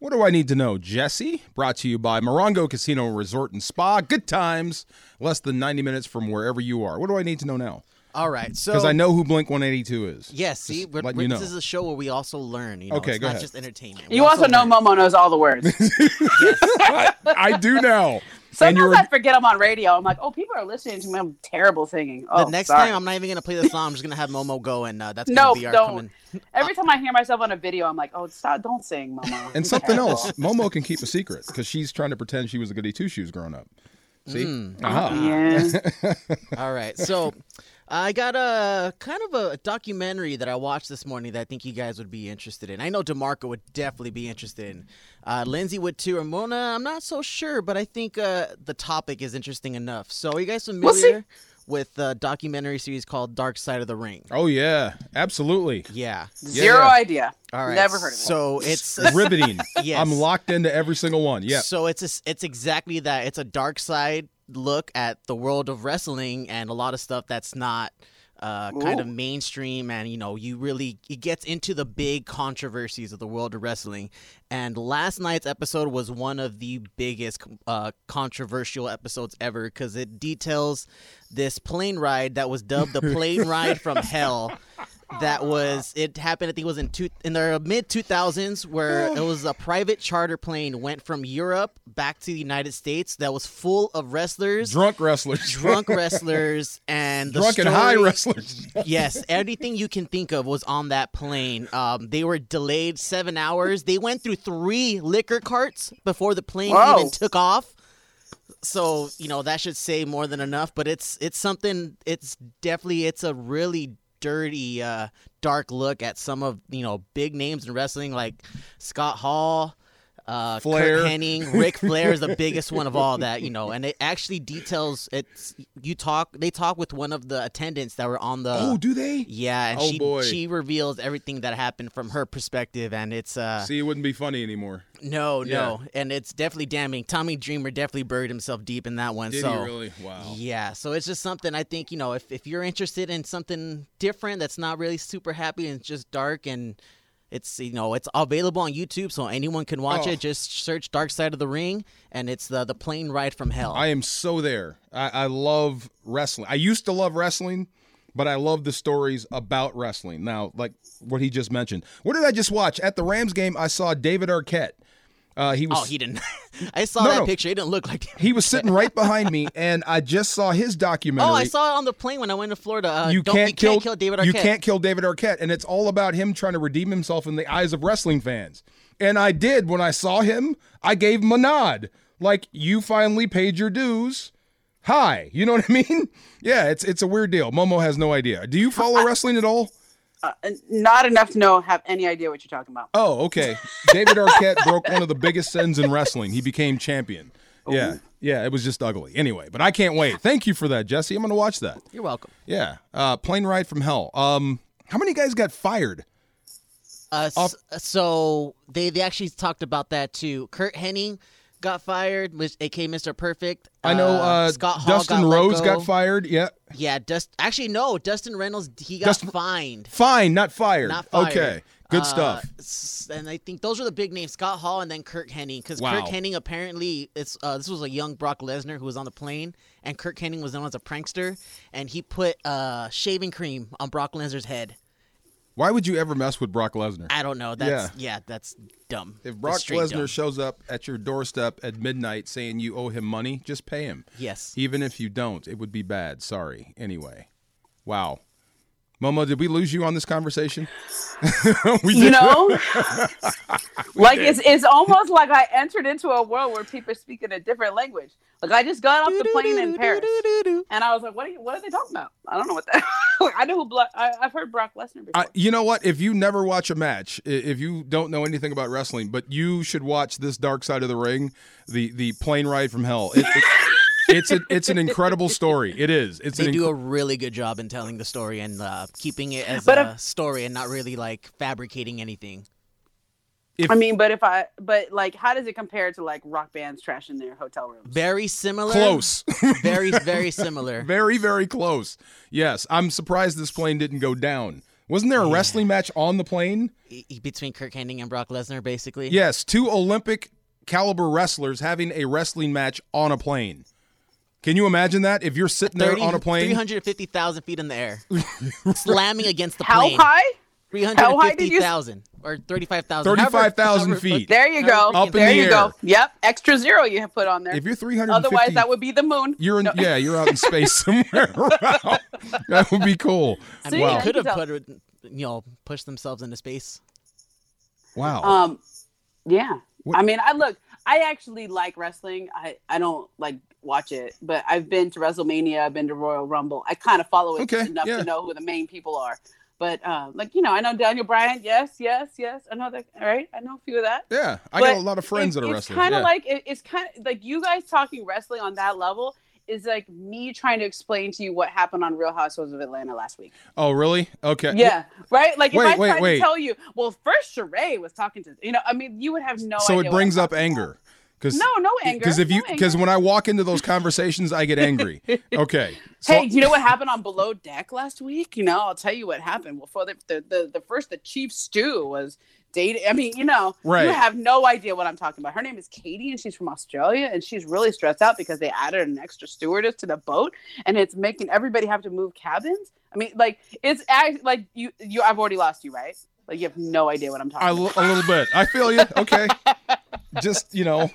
What do I need to know, Jesse? Brought to you by Morongo Casino Resort and Spa. Good times, less than 90 minutes from wherever you are. What do I need to know now? All right, so Because I know who Blink 182 is. Yes, see, Just but, letting but you this is a show where we also learn. You know, Okay, it's go not ahead. just entertainment. We You also know learn. Momo knows all the words. I, I do now. and Sometimes you're I forget I'm on radio. I'm like, oh, people are listening to me. I'm terrible singing. Oh, The next sorry. time, I'm not even gonna play the song. I'm just gonna have Momo go, and uh, that's gonna No, be our don't. coming. Every time I hear myself on a video, I'm like, oh, stop! Don't sing, Momo. and something careful. else. Momo can keep a secret because she's trying to pretend she was a goody two shoes growing up. See? Mm. Aha. Yeah. All right, so I got a kind of a documentary that I watched this morning that I think you guys would be interested in. I know Demarco would definitely be interested in. Uh, Lindsay would too. Ramona, I'm not so sure, but I think uh, the topic is interesting enough. So, are you guys We'll familiar with the documentary series called Dark Side of the Ring? Oh, yeah. Absolutely. Yeah. Zero yeah. idea. All right. Never heard of it. So it's Riveting. Yes. I'm locked into every single one. Yeah. So it's a, it's exactly that. It's a dark side look at the world of wrestling and a lot of stuff that's not uh, kind of mainstream and you know you really it gets into the big controversies of the world of wrestling and last night's episode was one of the biggest uh, controversial episodes ever because it details this plane ride that was dubbed the plane ride from hell that was it happened i think it was in two in the mid 2000s where it was a private charter plane went from europe back to the united states that was full of wrestlers Drunk wrestlers. drunk wrestlers and the Drunk and high wrestlers. yes everything you can think of was on that plane um, they were delayed seven hours they went through three liquor carts before the plane Whoa. even took off so you know that should say more than enough but it's it's something it's definitely it's a really dirty uh dark look at some of you know big names in wrestling like scott hall uh, Flair. Curt Hennig, Ric Flair is the biggest one of all that, you know, and it actually details. It's you talk. They talk with one of the attendants that were on the. oh, do they? yeah, and Oh, she boy. she reveals everything that happened from her perspective, and it's uh See, it wouldn't be funny anymore. no Yeah. no, and it's definitely damning. Tommy Dreamer definitely buried himself deep in that one. Did so he really? Wow. yeah, so it's just something I think you know if if you're interested in something different that's not really super happy and just dark and it's you know it's available on YouTube so anyone can watch Oh. it. Just search Dark Side of the Ring and it's the the plane ride from hell. I am so there. I, I love wrestling. I used to love wrestling, but I love the stories about wrestling. Now, like what he just mentioned. What did I just watch? At the Rams game, I saw David Arquette. Uh, he was oh, he didn't. I saw No, that no. picture. It didn't look like. he was sitting right behind me, and I just saw his documentary. Oh, I saw it on the plane when I went to Florida. Uh, you can't, you kill, can't kill David Arquette. You can't kill David Arquette, and it's all about him trying to redeem himself in the eyes of wrestling fans. And I did when I saw him. I gave him a nod, like you finally paid your dues. Hi, you know what I mean? Yeah, it's it's a weird deal. Momo has no idea. Do you follow wrestling at all? Uh, not enough to know, have any idea what you're talking about. Oh, okay. David Arquette broke one of the biggest sins in wrestling. He became champion. Yeah, yeah. It was just ugly. Anyway, but I can't wait. Thank you for that, Jesse. I'm gonna watch that. You're welcome. Yeah, uh, plane ride from hell. Um, how many guys got fired? Uh, s- so they they actually talked about that too. Curt Hennig got fired, which aka Mr. Perfect. I know uh, Scott Hall Dustin got Rhodes go. got fired. Yeah, Yeah, Dust. Actually, no. Dustin Reynolds he got Dustin- fined. fine, not fired. Not fired. Okay, good Uh, stuff. s- And I think those are the big names: Scott Hall and then Curt Hennig. Because Wow. Curt Hennig apparently, it's uh, this was a young Brock Lesnar who was on the plane, and Curt Hennig was known as a prankster, and he put uh, shaving cream on Brock Lesnar's head. Why would you ever mess with Brock Lesnar? I don't know. That's yeah, that's dumb. If Brock Lesnar dumb. shows up at your doorstep at midnight saying you owe him money, just pay him. yes. Even if you don't, it would be bad. Sorry. Anyway, wow. Momo, did we lose you on this conversation? we You know, like it's it's almost like I entered into a world where people speak in a different language. Like I just got off the plane in Paris, and I was like, "What are you, What are they talking about? I don't know what that. I know who Blo- I, I've heard Brock Lesnar before. You know what? If you never watch a match, if you don't know anything about wrestling, but you should watch this Dark Side of the Ring, the the plane ride from hell. It, it, it's a, it's an incredible story. It is. It's They an do a really good job in telling the story and uh, keeping it as But a if- story and not really like fabricating anything. if, I mean, but if I, but like, how does it compare to like rock bands trash in their hotel rooms? Very similar. close, Very, very similar. very very close. Yes, I'm surprised this plane didn't go down Wasn't there a wrestling match on the plane? Between Kirk Hennig and Brock Lesnar, basically. Yes, two Olympic caliber wrestlers having a wrestling match on a plane. Can you imagine that? If you're sitting there on a plane, 350,000 feet in the air, slamming against the plane. high? How high 350,000 or 35,000. 35,000 feet. There you go. Up in there the you air. go. Yep. Extra zero you have put on there. if you're 350, Otherwise, that would be the moon. you're in, No. yeah, you're out in space somewhere. Wow. that would be cool. I See, mean, I they could have put it, you know, pushed themselves into space. Wow. Um, yeah. What- I mean, I look. I actually like wrestling. I I don't like watch it, but I've been to WrestleMania. I've been to Royal Rumble. I kind of follow it Okay, enough yeah. to know who the main people are. But uh, like you know, I know Daniel Bryan. Yes, yes, yes. I know that. All right, I know a few of that. yeah, I but got a lot of friends it- that are wrestling. it's wrestlers. kind of yeah. like it, it's kind of like you guys talking wrestling on that level is like me trying to explain to you what happened on Real Housewives of Atlanta last week. oh, really? Okay. Yeah, right. Like Wait, if I wait, tried wait. to tell you, well, first Sheree was talking to you know, I mean, you would have no. So it brings up anger. Because No, no anger. Because if you because when I walk into those conversations, I get angry. Okay. So, hey, you know what happened on Below Deck last week? You know, I'll tell you what happened. Well, for the the the, the first, the chief stew was dating. I mean, you know, Right. you have no idea what I'm talking about. Her name is Katie, and she's from Australia, and she's really stressed out because they added an extra stewardess to the boat, and it's making everybody have to move cabins. I mean, like it's act- like you you. I've already lost you, right? Like you have no idea what I'm talking I, about. a little bit. I feel you. Okay. Just you know,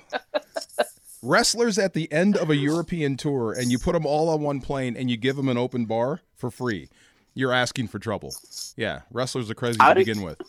wrestlers at the end of a European tour, and you put them all on one plane, and you give them an open bar for free. You're asking for trouble. Yeah, wrestlers are crazy to I'd- begin with.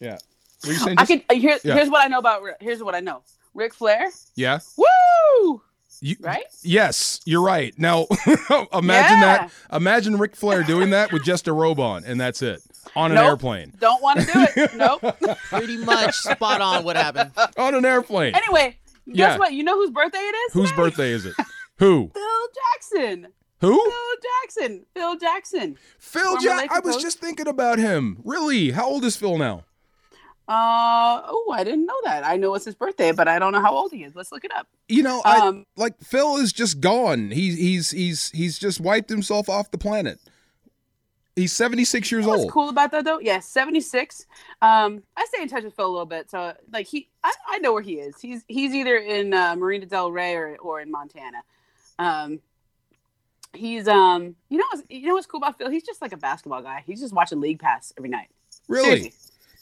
Yeah. You saying? I Just- could uh, here, Yeah. here's what I know about here's what I know. Ric Flair, yeah. woo, You, right? Yes, you're right. Now, imagine that. Imagine Ric Flair doing that with just a robe on, and that's it on an Nope. airplane. Don't want to do it. nope. Pretty much spot on what happened. On an airplane. Anyway, guess Yeah. what? You know whose birthday it is? Whose today? birthday is it? Who? Phil Jackson. Who? Phil Jackson. Phil Jackson. Phil Former Jack. Laker I was coach. just thinking about him. Really? How old is Phil now? Uh oh, I didn't know that. I know it's his birthday, but I don't know how old he is. Let's look it up. You know, I, Um, like Phil is just gone. He's he's he's he's just wiped himself off the planet. He's 76 years old. What's old. cool about that though? Yeah, seventy six. Um, I stay in touch with Phil a little bit, so like he, I, I know where he is. He's he's either in uh, Marina Del Rey or or in Montana. Um, he's um, you know, what's- you know what's cool about Phil? He's just like a basketball guy. He's just watching League Pass every night. Really? Seriously.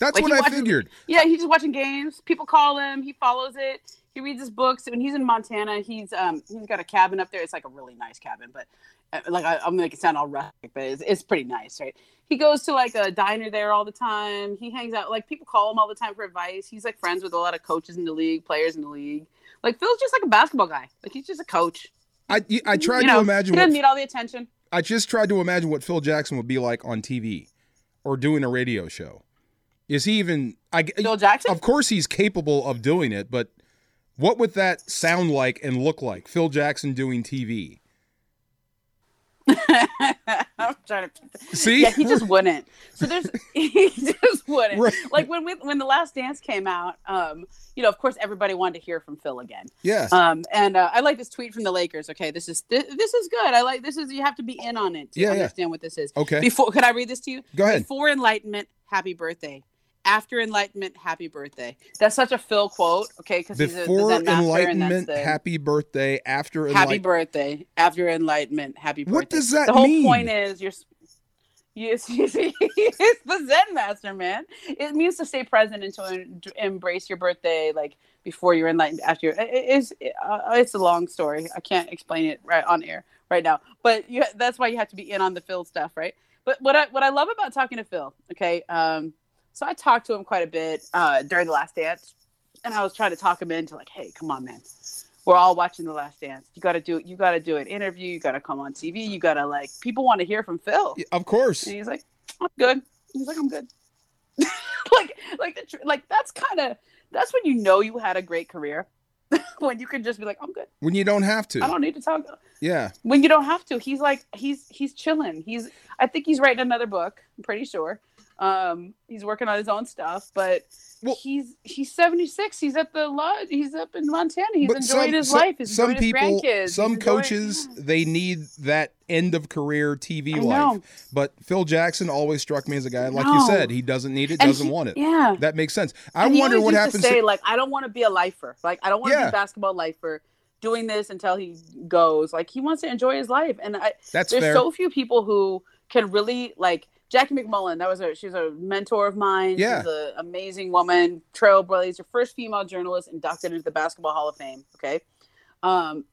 That's Like, what I watches- figured. Yeah, he's just watching games. People call him. He follows it. He reads his books. When he's in Montana, he's um he's got a cabin up there. It's like a really nice cabin, but like I, I'm making it sound all rustic, but it's, it's pretty nice, right? He goes to like a diner there all the time. He hangs out. Like people call him all the time for advice. He's like friends with a lot of coaches in the league, players in the league. Like Phil's just like a basketball guy. Like he's just a coach. I I tried you to know, imagine He what doesn't need all the attention. I just tried to imagine what Phil Jackson would be like on TV or doing a radio show. Is he even I Phil Jackson. Of course he's capable of doing it, but what would that sound like and look like? Phil Jackson doing TV. I'm trying to. See? Yeah, he just wouldn't. So there's he just wouldn't. Right. Like when we, when the Last Dance came out, um, you know, of course, everybody wanted to hear from Phil again. Yeah. Um, and uh, I like this tweet from the Lakers. Okay, this is this, this is good. I like this is you have to be in on it to Yeah, yeah. understand what this is. Okay. Before, could I read this to you? Go ahead. Before enlightenment, happy birthday. After enlightenment, happy birthday. That's such a Phil quote. Okay, because he's a Before enlightenment, the, happy birthday. After enlightenment. happy birthday. After enlightenment, happy birthday. What does that mean? the whole mean? point is you're Yes, he's the Zen master, man. It means to stay present and to embrace your birthday, like before you're enlightened. After your, it, it's uh, it's a long story. I can't explain it right on air right now. But you, that's why you have to be in on the Phil stuff, right? But what I what I love about talking to Phil, okay, um, so I talked to him quite a bit uh, during the Last Dance, and I was trying to talk him into like, hey, come on, man, we're all watching the Last Dance. You got to do it. You got to do an interview. You got to come on TV. You got to like people want to hear from Phil. Of course. And he's like, I'm good. He's like, I'm good. like, like, the, tr- like that's kind of that's when you know you had a great career. when you can just be like, I'm good. When you don't have to. I don't need to talk. Yeah. When you don't have to, he's like, he's he's chilling. He's I think he's writing another book. I'm pretty sure. Um, he's working on his own stuff, but Well- he's he's 76. He's at the lodge. He's up in Montana. He's enjoying his some, life. He's some people, some He's enjoying- coaches, they need that end of career TV I life. know. But Phil Jackson always struck me as a guy, like you said, he doesn't need it, And doesn't he- want it. Yeah. That makes sense. I And wonder what happens. To say to- like, I don't want to be a lifer. Like, I don't want to Yeah. be a basketball lifer. Doing this until he goes. Like, he wants to enjoy his life, and I, that's there's fair. so few people who can really like Jackie MacMullan. That was a she's a mentor of mine. Yeah. she's an amazing woman, trailblazer, first female journalist inducted into the Basketball Hall of Fame. Okay, um,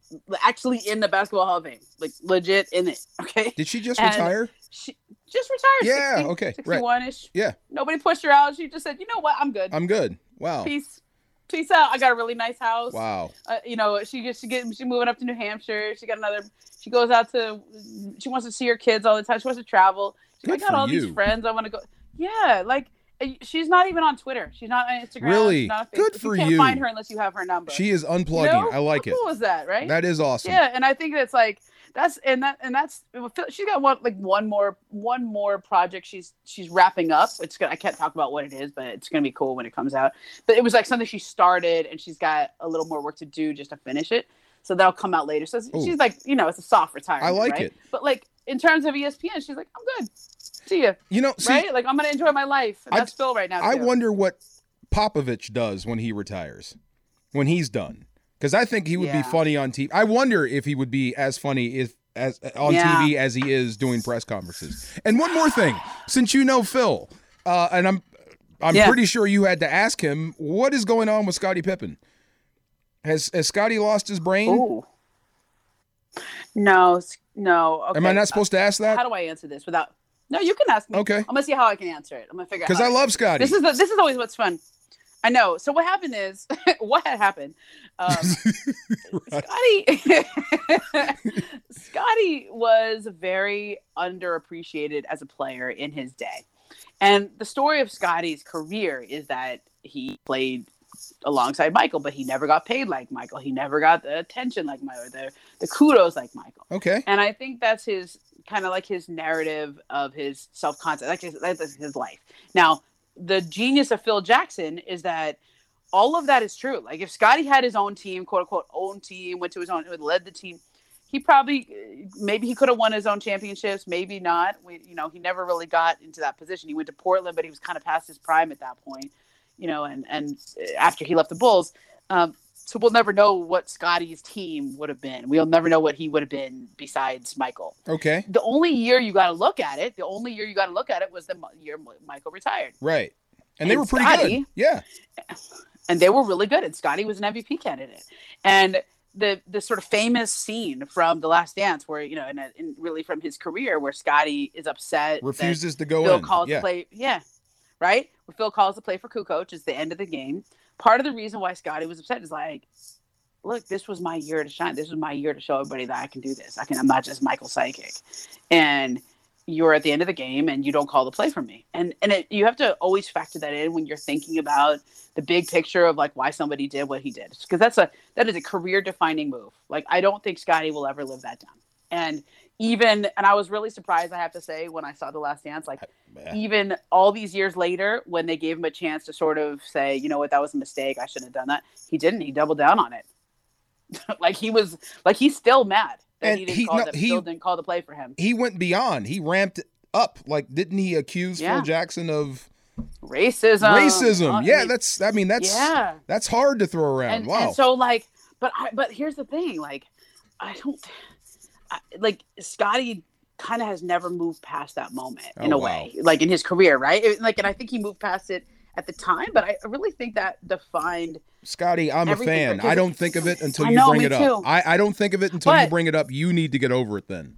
actually in the Basketball Hall of Fame, like legit in it. Okay, Did she just and- retire? she just retired. Yeah, 60, okay, right. 61 ish. Yeah. nobody pushed her out. She just said, you know what, I'm good. I'm good. Wow. Peace. Peace out. I got a really nice house Wow. uh, you know, she gets she get she's moving up to New Hampshire. She got another. She goes out to. She wants to see her kids all the time. She wants to travel. She, I got all you. these friends. I want to go. Yeah, like uh, she's not even on Twitter. She's not on Instagram. Really? She's not on Good for you. Can't you. find her unless you have her number. She is You unplugging. know? I like How it. cool is that, right? That is awesome. Yeah, and I think that's like that's and that and that's she's got one like one more one more project she's she's wrapping up. It's gonna I can't talk about what it is, but it's gonna be cool when it comes out. But it was like something she started and she's got a little more work to do just to finish it. So that'll come out later. So Ooh. she's like, you know, it's a soft retirement. I like right? it. But like in terms of ESPN, she's like, I'm good. See ya. You know, see, right? Like I'm gonna enjoy my life. And I- that's Phil right now. I wonder what Popovich does when he retires, when he's done. Because I think he would Yeah. be funny on TV. I wonder if he would be as funny if as on Yeah. TV as he is doing press conferences. And one more thing, since you know Phil, uh, and I'm I'm Yeah. pretty sure you had to ask him what is going on with Scottie Pippen. Has has Scottie lost his brain? Ooh. No, no. Okay. Am I not supposed to ask that? How do I answer this without? No, you can ask me. Okay. I'm gonna see how I can answer it. I'm gonna figure out. Because I love Scottie. This is the, this is always what's fun. I know. So what happened is what had happened. Um, Scottie Scottie was very underappreciated as a player in his day. And the story of Scottie's career is that he played alongside Michael, but he never got paid like Michael. He never got the attention like Michael, the, the kudos like Michael. okay. And I think that's his kind of like his narrative of his self concept, like his, that's his life. Now, the genius of Phil Jackson is that all of that is true. Like if Scottie had his own team, quote unquote, own team, went to his own, led the team, he probably, maybe he could have won his own championships, maybe not. We, you know, he never really got into that position. He went to Portland, but he was kind of past his prime at that point, you know, and, and after he left the Bulls. Um, so we'll never know what Scottie's team would have been. We'll never know what he would have been besides Michael. Okay. The only year you got to look at it, the only year you got to look at it was the year Michael retired, Right. And they were pretty good. Yeah. and they were really good. And Scottie was an MVP candidate, and the the sort of famous scene from The Last Dance, where you know, and, and really from his career, where Scottie is upset, Refuses to go Phil in. calls yeah. play, yeah, right. Phil calls to play for Kukoc, is the end of the game. Part of the reason why Scottie was upset is like, look, this was my year to shine. This was my year to show everybody that I can do this. I can. I'm not just Michael Psychic, and you're at the end of the game and you don't call the play for me. And and it, you have to always factor that in when you're thinking about the big picture of like why somebody did what he did because that's a that is a career defining move. Like I don't think Scottie will ever live that down. And even and I was really surprised I have to say when I saw the last dance like Yeah. even all these years later when they gave him a chance to sort of say, you know what, that was a mistake. I shouldn't have done that. He didn't. He doubled down on it. like he was like he's still mad that And he didn't he- call no, that he- didn't call the play for him. He went beyond. He ramped up. Like, didn't he accuse Yeah. Phil Jackson of Racism. racism? uh, yeah, mean, that's. I mean, that's yeah. that's hard to throw around. and, wow. and so like but I, but here's the thing like i don't like scotty kind of has never moved past that moment oh, in Oh, a wow. way like in his career right It- like and i think he moved past it at the time but i really think that defined Scottie, I'm a fan. I don't think of it until you know, bring it up. I, I don't think of it until you bring it up. You need to get over it then.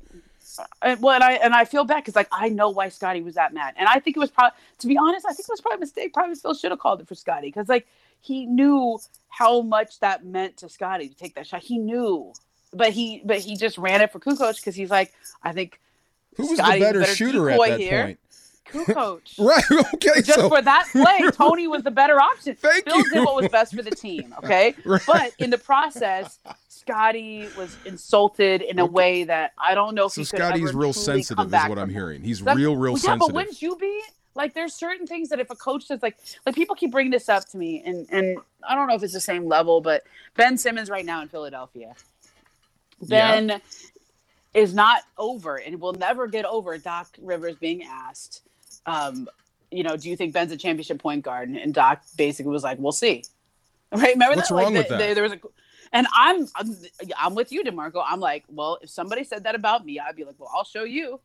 Uh, and, well, and I and I feel bad because like I know why Scottie was that mad, and I think it was probably to be honest, I think it was probably a mistake. Probably Phil should have called it for Scottie because like he knew how much that meant to Scottie to take that shot. He knew, but he but he just ran it for Kukoc because he's like I think Who was Scottie's the better, better shooter at that here. point? Kukoc. Right. Okay. Just so for that play, Toni was the better option. Thank you. did what was best for the team, okay? Right. But in the process, Scottie was insulted in a way that I don't know if so he could Scottie's ever real sensitive, is what I'm hearing. He's Like, real, real well, yeah, sensitive. but wouldn't you be? like there's certain things that if a coach says like like people keep bringing this up to me and and I don't know if it's the same level, but Ben Simmons right now in Philadelphia. Yeah. Ben is not over and will never get over Doc Rivers being asked, um, you know, do you think Ben's a championship point guard? And Doc basically was like, We'll see. Right? Remember What's that? wrong like, with the- that? the- there was a and I'm, I'm I'm with you, Demarco. I'm like, well, if somebody said that about me, I'd be like, well, I'll show you.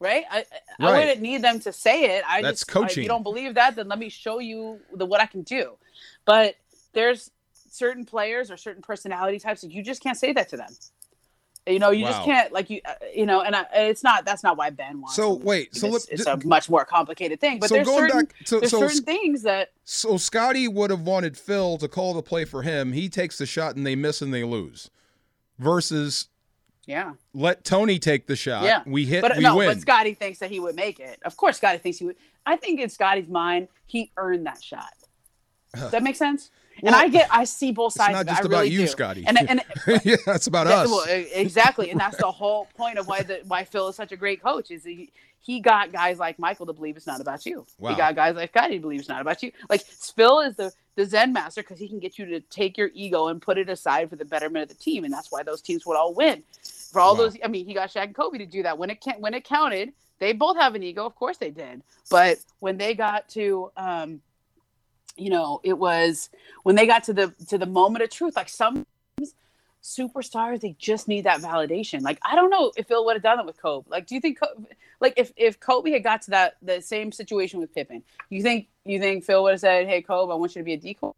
Right? I I Right. wouldn't need them to say it. I That's just if coaching. you don't believe that, then let me show you the what I can do. But there's certain players or certain personality types that you just can't say that to them. You know, you Wow. just can't like you uh, you know, and I, it's not that's not why Ben wants. So, wait, so it's, it's a much more complicated thing. But so there's certain back to there's so certain things that so Scottie would have wanted Phil to call the play for him. He takes the shot and they miss and they lose. Versus yeah. let Toni take the shot. Yeah. We hit, But we no, win. but Scottie thinks that he would make it. Of course, Scottie thinks he would. I think in Scottie's mind, he earned that shot. Does that make sense? And Well, I get, I see both it's sides. not of it. just about really you, do. Scottie. And and yeah, that's about that- us. well, exactly, and that's the whole point of why the why Phil is such a great coach is he he got guys like Michael to believe it's not about you. Wow. He got guys like Scottie to believe it's not about you. Like Phil is the the Zen master because he can get you to take your ego and put it aside for the betterment of the team, and that's why those teams would all win. For all Wow. those, I mean, he got Shaq and Kobe to do that when it can when it counted. They both have an ego, of course they did. But when they got to, um, you know, it was when they got to the to the moment of truth. Like some superstars, they just need that validation. Like I don't know if Phil would have done it with Kobe. Like, do you think, Kobe, like, if if Kobe had got to that the same situation with Pippen, you think you think Phil would have said, "Hey, Kobe, I want you to be a decoy"?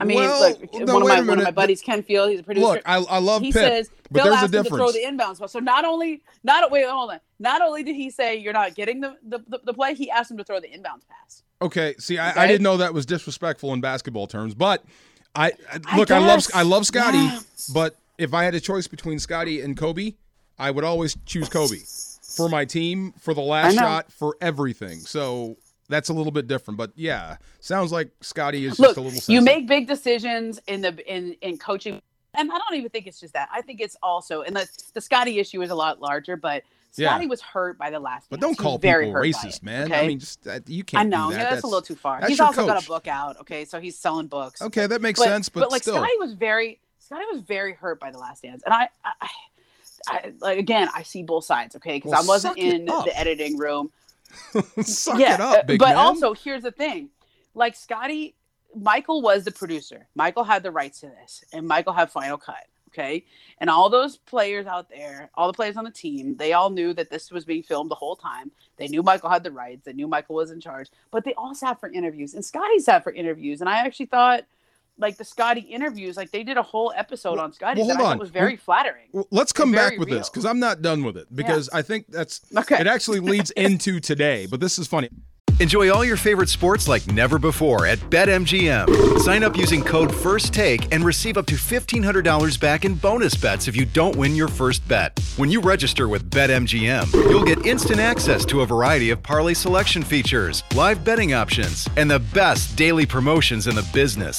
I mean, Well, look, no, one of my one of my buddies, Ken Field, he's a producer Look, I, I love he Pip, says but Phil there's a asked him to throw the inbounds ball. So not only not wait hold on, not only did he say you're not getting the the, the, the play, he asked him to throw the inbounds pass. Okay, see, I, I didn't know that was disrespectful in basketball terms, but I, I I look, I love I love Scottie, yeah. but if I had a choice between Scottie and Kobe, I would always choose Kobe for my team, for the last shot, for everything. So that's a little bit different, but yeah, sounds like Scottie is Look, just a little. you make big decisions in the in in coaching, and I don't even think it's just that. I think it's also and the the Scottie issue is a lot larger, but Yeah. Scottie was hurt by the last. But don't call people racist, it, man. okay? I mean, just that, you can't. I know that. yeah, that's, a little too far. He's also got a book out. Okay, so he's selling books. Okay, that makes but, sense, but, like still, Scottie was very Scottie was very hurt by the last dance, and I, I, I, like again I see both sides. Okay, because Well, I wasn't in the editing room. suck yeah, it up, big but man. also here's the thing, like Scottie, Michael was the producer. Michael had the rights to this, and Michael had final cut. Okay, and all those players out there, all the players on the team, they all knew that this was being filmed the whole time. They knew Michael had the rights. They knew Michael was in charge, but they all sat for interviews, and Scottie sat for interviews, and I actually thought. Like the Scottie interviews, like they did a whole episode on Scottie well, that I hold thought on. was very flattering. Well, let's come back with this because I'm not done with it because I think that's Okay. it actually leads into today. But this is funny. Enjoy all your favorite sports like never before at BetMGM. Sign up using code FIRSTTAKE and receive up to $1,500 back in bonus bets if you don't win your first bet. When you register with BetMGM, you'll get instant access to a variety of parlay selection features, live betting options, and the best daily promotions in the business.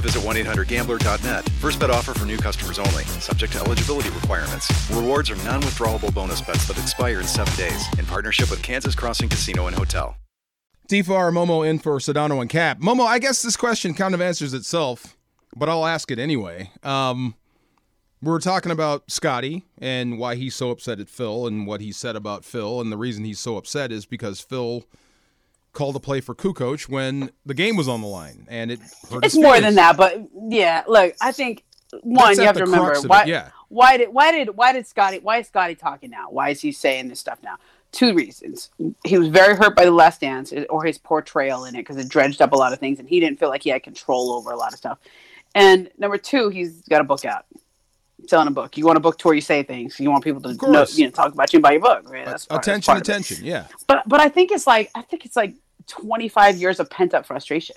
visit 1-800-GAMBLER.net. First bet offer for new customers only. Subject to eligibility requirements. Rewards are non-withdrawable bonus bets that expire in seven days. In partnership with Kansas Crossing Casino and Hotel. D-Farr Momo in for Sedano and Cap. Momo, I guess this question kind of answers itself, but I'll ask it anyway. Um, we are talking about Scottie and why he's so upset at Phil and what he said about Phil, and the reason he's so upset is because Phil called a play for Kukoc when the game was on the line, and it hurt It's more than that, but yeah. Look, I think one That's you have to remember it, why. yeah. Why did why did why did Scottie why is Scottie talking now? Why is he saying this stuff now? Two reasons. He was very hurt by the last dance or his portrayal in it because it dredged up a lot of things and he didn't feel like he had control over a lot of stuff. And number two, he's got a book out. Selling a book. You want a book to where you say things. You want people to know, you know, talk about you and buy your book. Right? That's part- that's attention, it attention. Yeah. but but I think it's like I think it's like 25 years of pent up frustration.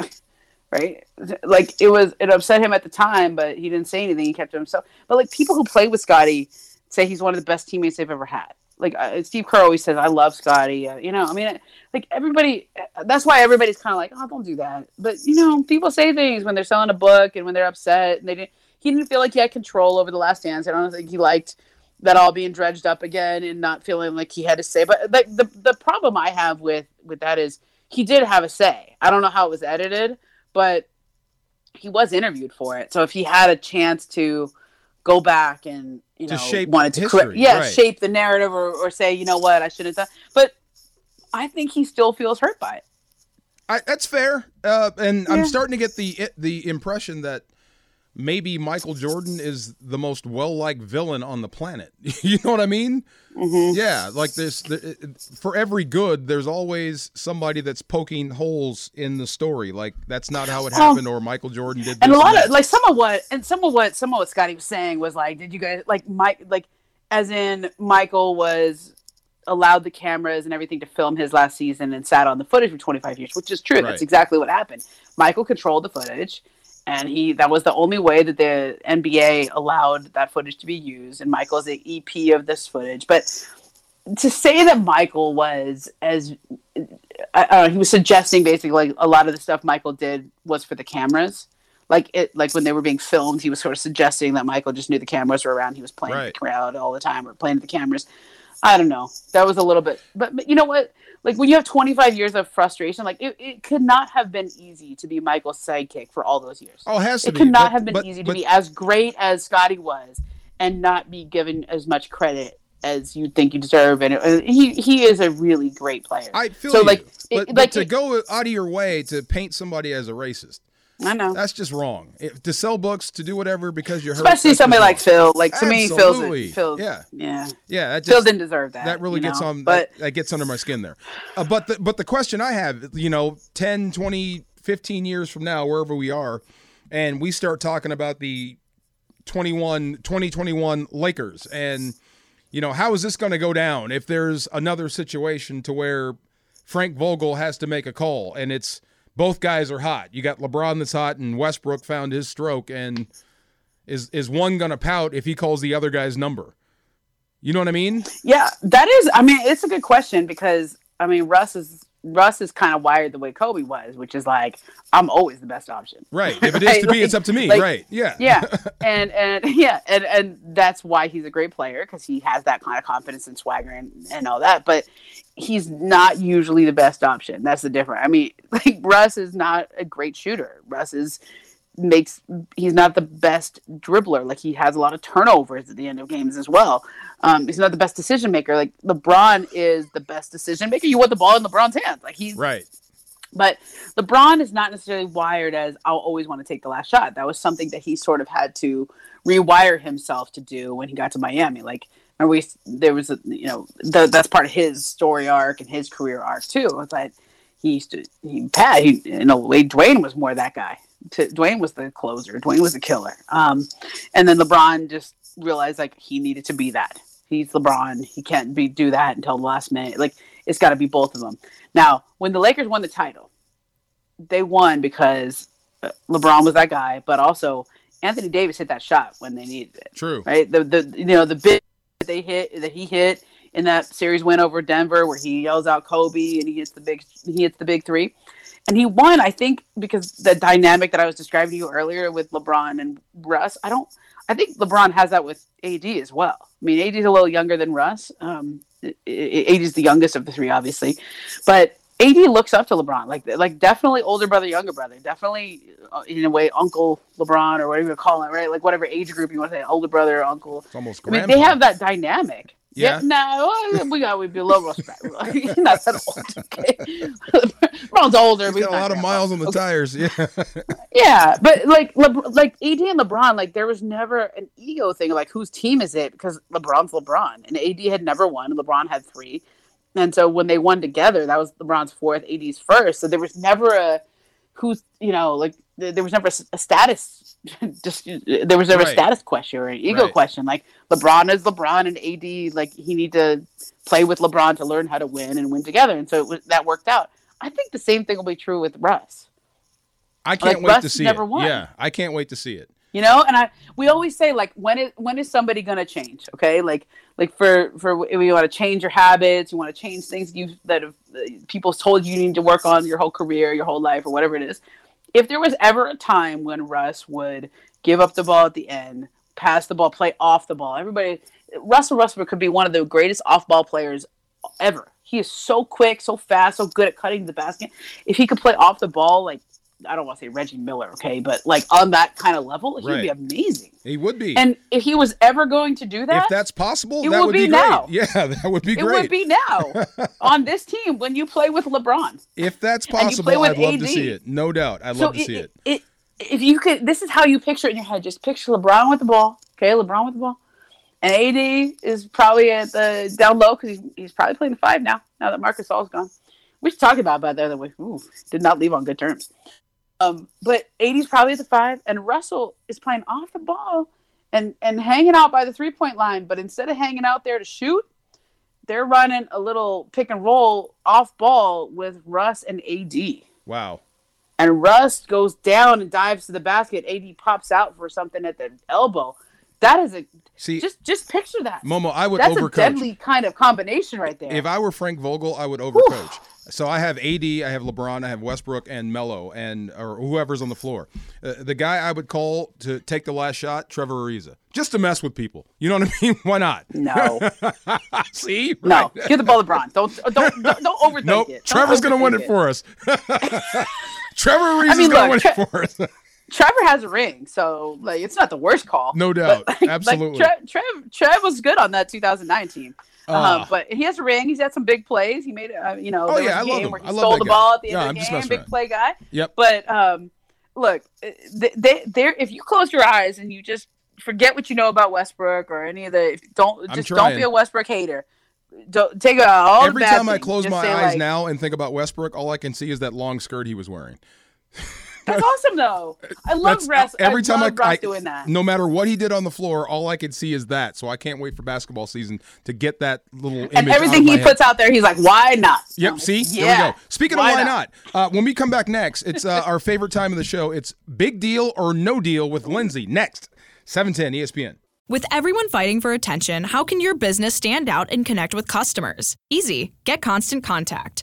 right? Like it was it upset him at the time, but he didn't say anything. He kept to himself. But like people who play with Scottie say he's one of the best teammates they've ever had. Like uh, Steve Kerr always says, "I love Scottie." Uh, you know, I mean, like everybody. That's why everybody's kind of like, "Oh, don't do that." But you know, people say things when they're selling a book and when they're upset, and they didn't. He didn't feel like he had control over the last dance. I don't think he liked that all being dredged up again and not feeling like he had to say. But the the, the problem I have with with that is he did have a say. I don't know how it was edited, but he was interviewed for it. So if he had a chance to go back and you To know shape wanted to history, correct, yeah, right. shape the narrative or, or say you know what I should have done, but I think he still feels hurt by it. I, that's fair, uh, and I'm starting to get the the impression that maybe Michael Jordan is the most well liked villain on the planet. you know what I mean? Mm-hmm. Yeah, like this. The, for every good, there's always somebody that's poking holes in the story. Like that's not how it Um, happened, or Michael Jordan did. And a lot that. of like some of what and some of what some of what Scottie was saying was like, did you guys like Mike like as in Michael was allowed the cameras and everything to film his last season and sat on the footage for 25 years, which is true. Right. That's exactly what happened. Michael controlled the footage and he that was the only way that the NBA allowed that footage to be used and Michael is the EP of this footage. But to say that Michael was as I, I don't know, he was suggesting basically like a lot of the stuff Michael did was for the cameras. Like it, like when they were being filmed, he was sort of suggesting that Michael just knew the cameras were around. He was playing Right. the crowd all the time or playing the cameras. I don't know. That was a little bit, but, but you know what? Like when you have 25 years of frustration, like it, it could not have been easy to be Michael's sidekick for all those years. oh, it has to it be. could not but- have been but- easy to but- be as great as Scottie was and not be given as much credit as you think you deserve. And uh, he he is a really great player. I feel so you. like but, it- but like to it- go out of your way to paint somebody as a racist, I know. that's just wrong. If, to sell books, to do whatever because you're hurt, Especially somebody like. Phil. Like to me, Phil's Absolutely. Phil's Yeah. yeah. Yeah, that Phil didn't deserve that. that really gets know? on But that, that gets under my skin there. Uh, but the but the question I have, you know, 10, 20, 15 years from now, wherever we are, and we start talking about the 21 2021 Lakers and you know, how is this going to go down if there's another situation to where Frank Vogel has to make a call and it's both guys are hot. You got LeBron that's hot and Westbrook found his stroke and is is one to pout if he calls the other guy's number? You know what I mean? yeah, that is. I mean, it's a good question because I mean, Russ is Russ is kind of wired the way Kobe was, which is like I'm always the best option. Right. If it is Right, to be, like- it's up to me. like- right. Yeah. yeah and and yeah and and that's why he's a great player because he has that kind of confidence and swagger and, and all that but he's not usually the best option that's the difference i mean like russ is not a great shooter russ is makes he's not the best dribbler like he has a lot of turnovers at the end of games as well um he's not the best decision maker like lebron is the best decision maker you want the ball in lebron's hands like he's Right. but LeBron is not necessarily wired as I'll always want to take the last shot. That was something that he sort of had to rewire himself to do when he got to Miami. Like, and we there was a you know th- that's part of his story arc and his career arc too. It's like he used to he Pat he in a way Dwyane was more that guy. T- Dwyane was the closer. Dwyane was the killer. Um, and then LeBron just realized like he needed to be that. He's LeBron. He can't be do that until the last minute. Like it's got to be both of them. Now, when the Lakers won the title, they won because uh, LeBron was that guy, but also Anthony Davis hit that shot when they needed it. True. Right? The the you know the bit that they hit that he hit in that series win over Denver where he yells out Kobe and he hits the big he hits the big 3. And he won, I think, because the dynamic that I was describing to you earlier with LeBron and Russ. I don't. I think LeBron has that with AD as well. I mean, AD is a little younger than Russ. Um, AD is the youngest of the three, obviously, but AD looks up to LeBron, like like definitely older brother, younger brother, definitely uh, in a way Uncle LeBron or whatever you call it, right? Like whatever age group you want to say, older brother, uncle. It's almost I mean, they have that dynamic. Yeah. no, we got to be a little respect. He's not that old. Okay? LeBron's older. He's got a lot of miles on the tires. Yeah. Yeah, but like Le- like AD and LeBron, like there was never an ego thing like whose team is it because LeBron's LeBron and AD had never won. And LeBron had three, and so when they won together, that was LeBron's fourth, AD's first. So there was never a who's you know like th- there was never a status just there was never Right. a status question or an ego Right. question like LeBron is LeBron and AD like he need to play with LeBron to learn how to win and win together, and so it was, that worked out. I think the same thing will be true with Russ. I can't Like, wait Russ to see never it. won. Yeah, I can't wait to see it. You know, and I we always say like when is when is somebody gonna change? Okay, like like for for if you want to change your habits, you want to change things you that have, people told you you need to work on your whole career, your whole life, or whatever it is. If there was ever a time when Russ would give up the ball at the end, pass the ball, play off the ball, everybody Russell Westbrook could be one of the greatest off-ball players ever. He is so quick, so fast, so good at cutting the basket. If he could play off the ball, like I don't want to say Reggie Miller, okay, but like on that kind of level, he'd be amazing. He would be. And if he was ever going to do that, if that's possible, it that would would be be, great. now. Yeah, that would be it great. It would be now on this team when you play with LeBron. if that's And you play possible, I'd love to see it. No doubt. I'd so love to see it. it, if you could, this is how you picture it in your head. Just picture LeBron with the ball. Okay, LeBron with the ball, and AD is probably at the down low because he's, he's probably playing the five now. Now that Marc Gasol's gone, we should talk about that the other way. Ooh, did not leave on good terms. Um, but AD's probably at the five, and Russell is playing off the ball and and hanging out by the three point line. But instead of hanging out there to shoot, they're running a little pick and roll off ball with Russ and AD Wow. and Russ goes down and dives to the basket. AD pops out for something at the elbow. That is a See, just just picture that. Momo, I would That's a overcoach. deadly kind of combination right there. If I were Frank Vogel, I would overcoach. So I have AD, I have LeBron, I have Westbrook and Melo, and or whoever's on the floor. Uh, the guy I would call to take the last shot, Trevor Ariza, just to mess with people. You know what I mean? Why not? no, See, no, Right. give the ball to LeBron. Don't don't don't, don't overthink Nope. it. Don't Trevor's gonna win overthink it for us. Trevor Ariza's mean, gonna win it for us. Trevor has a ring, so like it's not the worst call. No doubt. But, like, Absolutely. Like, Trev, Trev, Trev was good on that 2009 Ah. Uh, but he has a ring. He's had some big plays. He made, uh, you know, Oh, yeah, a I love him. where he I love stole that the guy. ball at the Yeah, end I'm of the game. Big around. play guy. Yep. But um, look, they, they, if you close your eyes and you just forget what you know about Westbrook or any of the, don't just don't be a Westbrook hater. Don't take out all the Every time I close my eyes like, now and think about Westbrook, all I can see is that long skirt he was wearing. That's awesome though. I love That's- Russ. every I time love I, Russ I doing that. no matter what he did on the floor, all I could see is that. So I can't wait for basketball season to get that little image. and out everything of my he head. puts out there, he's like, "Why not?" Yep. I'm See, like, there yeah, we go. Speaking of why not? not, uh, when we come back next, it's uh, our favorite time of the show. It's big deal or no deal with Lindsay. Next, seven ten ESPN. With everyone fighting for attention, how can your business stand out and connect with customers? Easy. Get Constant Contact.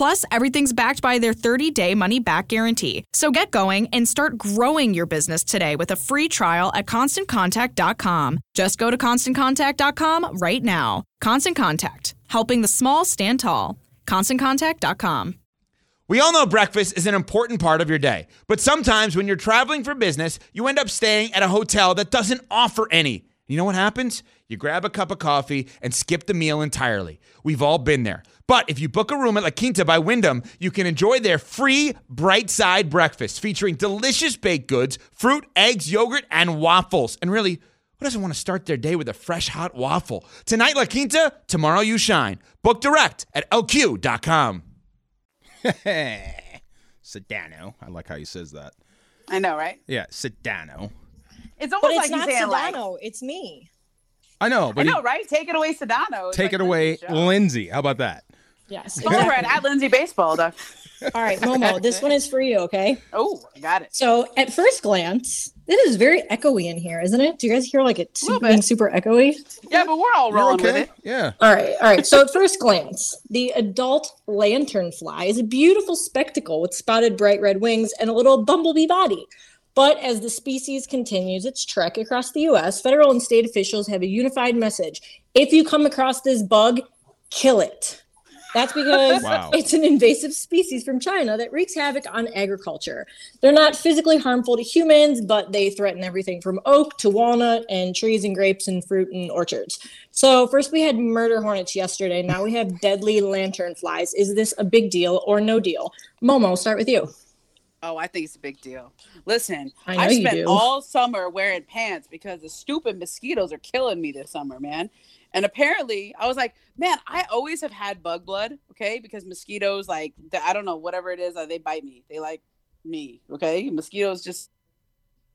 Plus, everything's backed by their 30 day money back guarantee. So get going and start growing your business today with a free trial at constantcontact.com. Just go to constantcontact.com right now. Constant Contact, helping the small stand tall. ConstantContact.com. We all know breakfast is an important part of your day, but sometimes when you're traveling for business, you end up staying at a hotel that doesn't offer any. You know what happens? You grab a cup of coffee and skip the meal entirely. We've all been there. But if you book a room at La Quinta by Wyndham, you can enjoy their free bright side breakfast featuring delicious baked goods, fruit, eggs, yogurt, and waffles. And really, who doesn't want to start their day with a fresh hot waffle? Tonight, La Quinta, tomorrow, you shine. Book direct at lq.com. Sedano. I like how he says that. I know, right? Yeah, Sedano. It's But almost it's like not he's saying like, Sedano. It's me. I know, I but he- know, right? Take it away, Sedano. It's take like it away, Lindsay. How about that? Yes. Follow her at, at Lindsay Baseball, Doc. All right, Momo, this one is for you, okay? Oh, I got it. So at first glance, it is very echoey in here, isn't it? Do you guys hear like it super, being super echoey? Yeah, but we're all You're rolling with okay. it. Yeah. All right, all right. So at first glance, the adult lanternfly is a beautiful spectacle with spotted bright red wings and a little bumblebee body. But as the species continues its trek across the US, federal and state officials have a unified message. If you come across this bug, kill it. That's because Wow. it's an invasive species from China that wreaks havoc on agriculture. They're not physically harmful to humans, but they threaten everything from oak to walnut and trees and grapes and fruit and orchards. So, first we had murder hornets yesterday. Now we have deadly lantern flies. Is this a big deal or no deal? Momo, start with you. Oh, I think it's a big deal. Listen, I I, spent all summer wearing pants because the stupid mosquitoes are killing me this summer, man. And apparently, I was like, man, I always have had bug blood, okay? Because mosquitoes, like, I don't know, whatever it is, uh, they bite me. They like me, okay? Mosquitoes just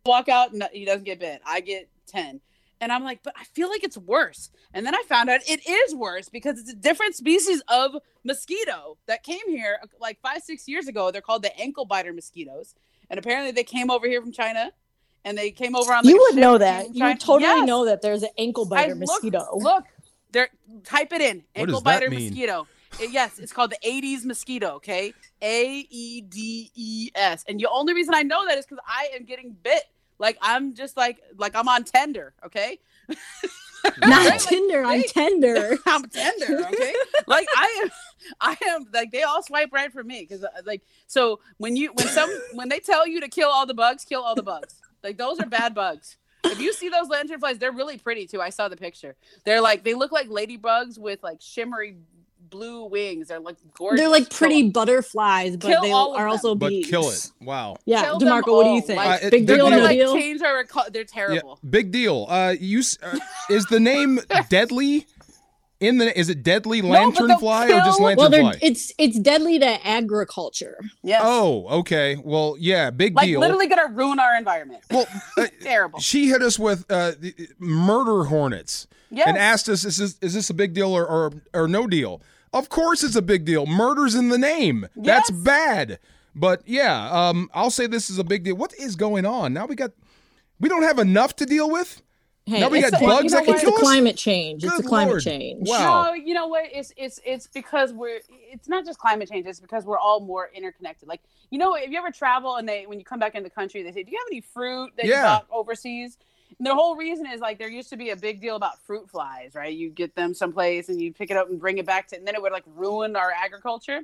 walk out and he doesn't get bit. I get 10. And I'm like, but I feel like it's worse. And then I found out it is worse because it's a different species of mosquito that came here uh, like five, six years ago. They're called the ankle biter mosquitoes. And apparently they came over here from China and they came over on like, you would know that. You would totally Yes. know that there's an ankle biter looked- mosquito. Look, look, there. Type it in. What Ankle does that biter mean? mosquito. It- yes, it's called the Aedes mosquito. Okay, A E D E S. And the only reason I know that is because I am getting bit. Like I'm just like like I'm on tender. Okay. Not Like, Tinder, I'm hey. tender. I'm tender, okay? like I am, I am like they all swipe right for me because uh, like so when you when some when they tell you to kill all the bugs, kill all the bugs. Like those are bad bugs. If you see those lanternflies, they're really pretty too. I saw the picture. They're like they look like ladybugs with like shimmery blue wings. They're like gorgeous. They're like Kill butterflies, but Kill they all are them. also But bees. kill it. Wow. Yeah, Kill Demarco, what do you think? Like, Uh, it- Big they're deal, They no like deal? change our. co- They're terrible. Yeah, big deal. Uh, you uh, is the name deadly in the? Is it deadly but they'll lanternfly or just kill- well, they're, lanternfly? it's it's deadly to agriculture. Yes. Oh, okay. Well, yeah, big like deal. literally gonna ruin our environment. well, uh, Terrible. she hit us with uh, murder hornets Yes. and asked us, "Is this, is this a big deal or, or or no deal?" Of course, it's a big deal. Murder's in the name. That's bad. But yeah, um, I'll say this is a big deal. What is going on now? We got, we don't have enough to deal with. Hey, Now we got the- bugs you that can kill It's us? the climate change. It's Good the climate Lord. change. Wow. No, you know what? It's it's it's because we're it's not just climate change. It's because we're all more interconnected. Like you know, if you ever travel and they when you come back in the country, they say, "Do you have any fruit that Yeah. you got overseas?" And the whole reason is like there used to be a big deal about fruit flies, right? You get them someplace and you pick it up and bring it back to, and then it would like ruin our agriculture.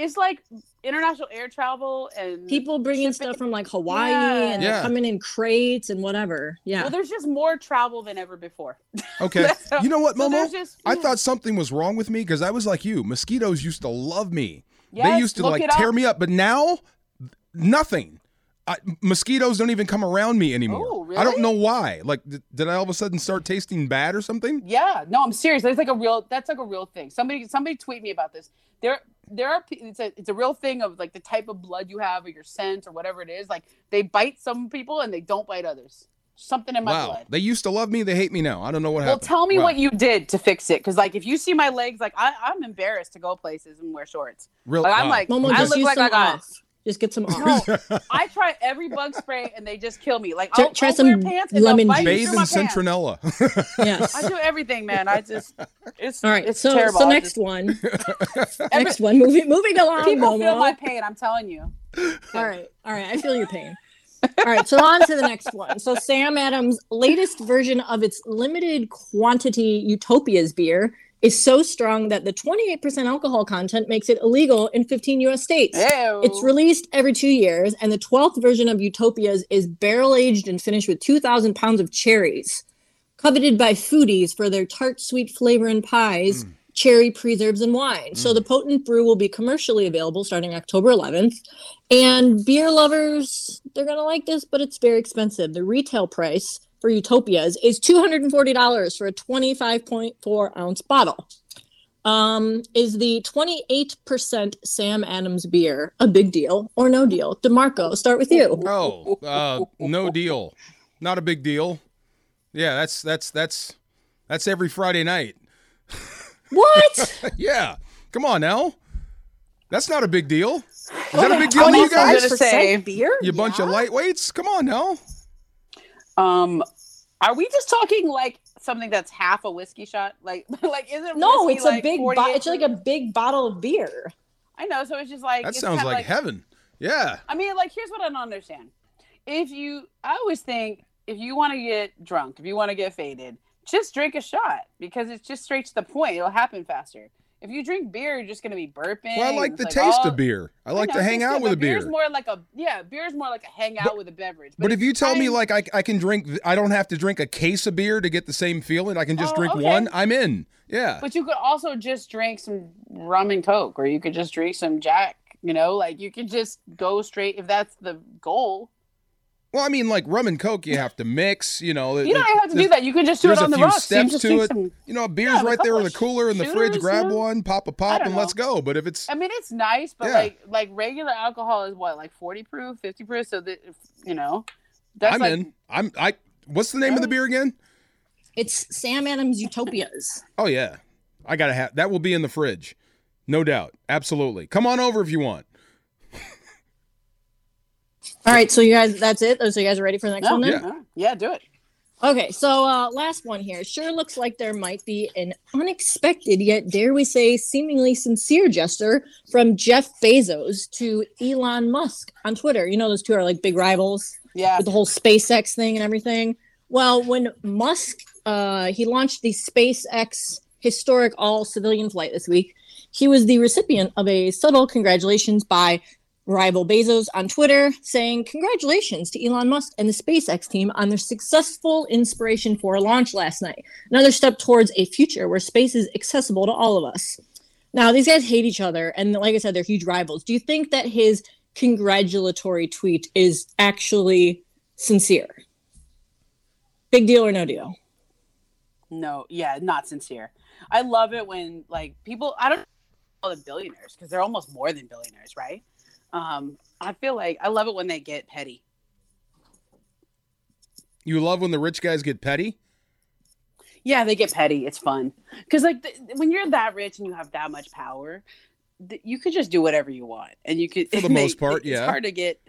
It's like international air travel and People bringing shipping- stuff from like Hawaii Yeah. and Yeah. they're coming in crates and whatever. Yeah. Well, there's just more travel than ever before. Okay. So- you know what, so Momo? there's just- I hmm. thought something was wrong with me because I was like you. Mosquitoes used to love me. they used to like it up. tear me up, but now nothing. I, mosquitoes don't even come around me anymore. Oh, really? I don't know why. Like, did, did I all of a sudden start tasting bad or something? Yeah, no, I'm serious. That's like a real. That's like a real thing. Somebody, somebody tweet me about this. There, there are. pe- It's a, it's a real thing of like the type of blood you have or your scent or whatever it is. Like they bite some people and they don't bite others. Something in my wow. blood. They used to love me. They hate me now. I don't know what Well, happened. Well, tell me Wow. what you did to fix it, because like if you see my legs, like I, I'm embarrassed to go places and wear shorts. Real, Like I'm wow. like Momo, I just look use like some I got. Off. Just get some off. No, I try every bug spray and they just kill me. Like Try- I'll, try I'll some wear pants and lemon they'll bite me bathe through in my pants. centronella. yes. I do everything, man. I just it's All right. It's so terrible. so next just- one. next one. Moving moving along. People feel Momo. my pain. I'm telling you. All right. All right. I feel your pain. All right. So on to the next one. So Sam Adams' latest version of its limited quantity Utopias beer is so strong that the 28% alcohol content makes it illegal in 15 US states. Ew. It's released every two years, and the 12th version of Utopias is barrel aged and finished with 2,000 pounds of cherries. Coveted by foodies for their tart sweet flavor in pies, mm. cherry preserves, and wine. So mm. the potent brew will be commercially available starting October 11th. And beer lovers, they're going to like this, but it's very expensive. The retail price for Utopias is $240 for a 25.4 ounce bottle. Um, is the 28% Sam Adams beer a big deal or no deal? DeMarco, start with you. Oh, uh, no deal. Not a big deal. Yeah, that's that's that's that's every Friday night. What? Yeah, come on now. That's not a big deal. Is that a big deal to you I'm gonna guys? say- beer? You bunch of lightweights. Come on now. Um, are we just talking like something that's half a whiskey shot? Like, like is it? No, whiskey, it's a big. Bo- it's like a big bottle of beer. I know. So it's just like That sounds kinda like heaven. Yeah. I mean, like, here's what I don't understand. If you, I always think if you want to get drunk, if you want to get faded, just drink a shot because it's just straight to the point. It'll happen faster. If you drink beer, you're just gonna be burping. Well, I like the it's taste oh, of beer. I like know, to hang out good, with a beer. Beer's more like a yeah. Beer's more like a hang out with a beverage. But if you tell me like I, I can drink, I don't have to drink a case of beer to get the same feeling. I can just Oh, drink okay. one. I'm in. Yeah. But you could also just drink some rum and coke, or you could just drink some Jack. You know, like you could just go straight if that's the goal. Well, I mean, like rum and coke, you have to mix. You know, You don't have to do that. You can just do it on a the few rocks. You steps just to it. some- You know, beer's Yeah, right there in the cooler in the fridge. Grab you know? one, pop a pop, don't and let's go. But if it's I mean, it's nice, but Yeah. like like regular alcohol is what like forty proof, fifty proof. So that you know, that's I'm like, in. I'm I. What's the name of the beer again? It's Sam Adams Utopias. Oh yeah, I gotta have that. Will be in the fridge, no doubt. Absolutely. Come on over if you want. All right, so you guys, that's it. So you guys are ready for the next No, one then? Yeah. yeah, yeah, do it. Okay, so uh, last one here. Sure looks like there might be an unexpected, yet dare we say, seemingly sincere gesture from Jeff Bezos to Elon Musk on Twitter. You know, those two are like big rivals Yeah, with the whole SpaceX thing and everything. Well, when Musk uh, he launched the SpaceX historic all civilian flight this week, he was the recipient of a subtle congratulations by rival Bezos on Twitter, saying congratulations to Elon Musk and the SpaceX team on their successful Inspiration 4 launch last night. Another step towards a future where space is accessible to all of us. Now, these guys hate each other, and like I said, they're huge rivals. Do you think that his congratulatory tweet is actually sincere? Big deal or no deal? no, yeah, not sincere. I love it when like people. I don't call them billionaires because they're almost more than billionaires, right? Um, I feel like I love it when they get petty. You love when the rich guys get petty. Yeah, they get petty. It's fun because like when you're that rich and you have that much power, th- you could just do whatever you want, and you could For the most part, it's yeah. hard to get.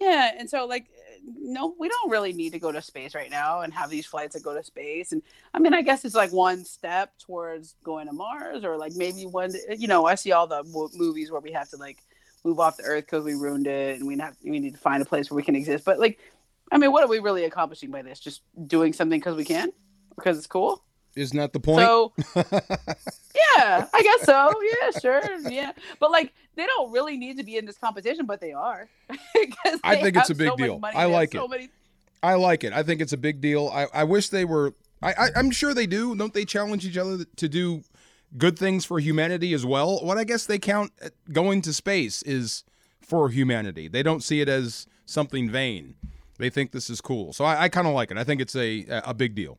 Yeah, and so like, no, we don't really need to go to space right now and have these flights that go to space. And I mean, I guess it's like one step towards going to Mars, or like maybe one. You know, I see all the mo- movies where we have to like move off the Earth because we ruined it, and we have we need to find a place where we can exist. But like, I mean, what are we really accomplishing by this? Just doing something because we can, because it's cool. Isn't that the point? So yeah, I guess so. Yeah, sure. Yeah. But like they don't really need to be in this competition, but they are. 'Cause I think it's a big so deal. I they like so it. many- I like it. I think it's a big deal. I, I wish they were. I, I I'm sure they do. Don't they challenge each other to do good things for humanity as well? What I guess they count uh, going to space is for humanity. They don't see it as something vain. They think this is cool. So I, I kind of like it. I think it's a a big deal.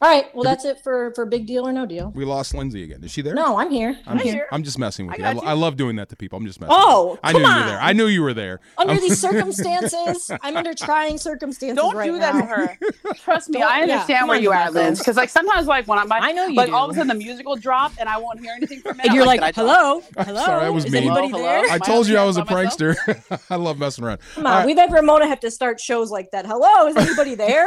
All right, well, that's it for for big deal or no deal. We lost Lindsay again. Is she there? No, I'm here. I'm, I'm here. I'm just messing with I you. I, you. I love doing that to people. I'm just messing. Oh, with you. I come knew you were there. on. I knew you were there. Under I'm- these circumstances, I'm under trying circumstances Don't right do that now. to her. Trust me, Don't- I understand come where you are, Lindsay. Because like sometimes like when I'm I know you like do. all of a sudden the music will drop and I won't hear anything from it. And I'm you're like, "Did I drop?" hello, hello. sorry, that was Is mean. anybody Hello, there? hello? I told you I was a upstairs by myself? prankster. I love messing around. Come on, we've had Ramona have to start shows like that. Hello, is anybody there?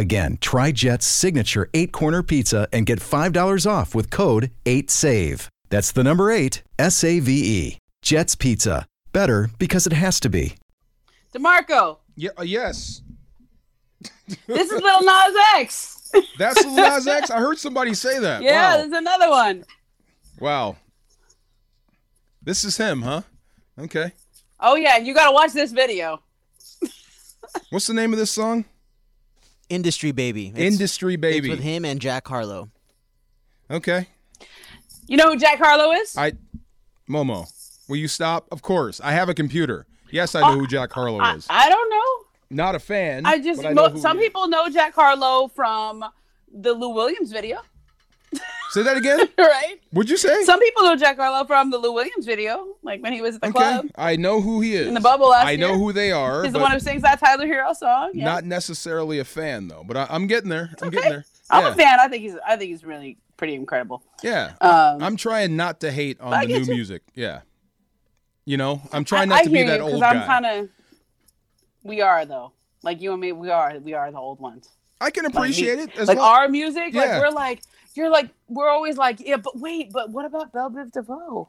Again, try Jet's signature eight corner pizza and get $5 off with code 8SAVE. That's the number eight, S A V E. Jet's Pizza. Better because it has to be. Demarco, Yeah, uh, yes. this is Little Nas X. That's Lil Nas X. I heard somebody say that. Yeah, Wow. there's another one. Wow. This is him, huh? Okay. Oh yeah, you gotta watch this video. What's the name of this song? Industry baby. It's- Industry it's Baby. with him and Jack Harlow. Okay. You know who Jack Harlow is? I Momo, will you stop? Of course. I have a computer. Yes, I know who Jack Harlow I, is. I don't know. Not a fan. I just but I know mo- who some he is. people know Jack Harlow from the Lou Williams video, Say that again? right? Would you say? Some people know Jack Harlow from the Lou Williams video, like when he was at the okay. club I know who he is. in the bubble last I year. know who they are. He's the one who sings that Tyler Herro song. Yeah. Not necessarily a fan though, but I, I'm getting there. I'm getting okay. there. I'm a fan. I think he's. I think he's really pretty incredible. Yeah. Um, I'm trying not to hate on the new you. music. Yeah. You know, I'm trying I, not to be that you, old I'm guy. kind of. We are though, like you and me. We are. We are the old ones. I can Like, appreciate it. As like long, our music, Yeah. like we're like you're like we're always like yeah, but wait, but what about Bell Biv DeVoe?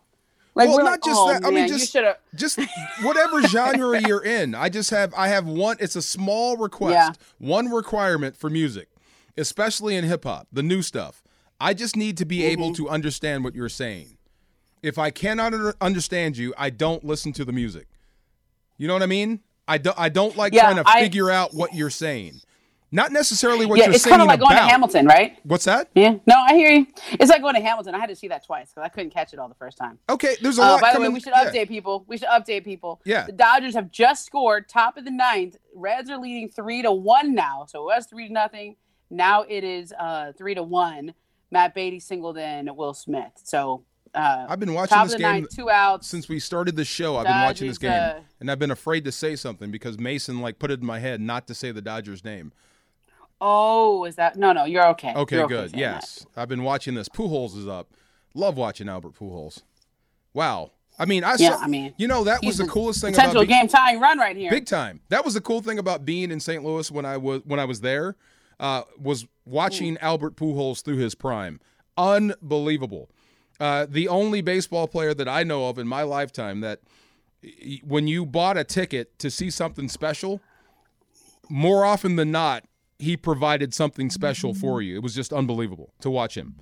Like Well, not like, just oh, that. I mean, just- you should have. just whatever genre you're in. I just have I have one. It's a small request, Yeah. one requirement for music, especially in hip hop, the new stuff. I just need to be Mm-hmm. able to understand what you're saying. If I cannot under- understand you, I don't listen to the music. You know what I mean? I don't. I don't like Yeah, trying to I- figure out what you're saying. Not necessarily what Yeah, you're saying. it's kind of like going to Hamilton, right? What's that? Yeah, no, I hear you. It's like going to Hamilton. I had to see that twice because I couldn't catch it all the first time. Okay, there's a Uh, lot by the way, we should yeah. update people. We should update people. Yeah. The Dodgers have just scored top of the ninth. Reds are leading three to one now. So it was three to nothing. Now it is uh, three to one. Matt Beaty singled in Will Smith. So uh, I've been watching this game ninth, two outs. since we started the show. I've been watching this game, uh, and I've been afraid to say something because Mason like put it in my head not to say the Dodgers name. Oh, is that no, no? You're okay. Okay, You're good. yes, I've been watching this. Pujols is up. Love watching Albert Pujols. Wow. I mean, I Yeah, saw. I mean, you know, that was the coolest thing Potential about game tying run right here. big time. That was the cool thing about being in St. Louis when I was when I was there. Uh, was watching Albert Pujols through his prime. Unbelievable. Uh, the only baseball player that I know of in my lifetime that when you bought a ticket to see something special, more often than not, he provided something special for mm-hmm. you. It was just unbelievable to watch him.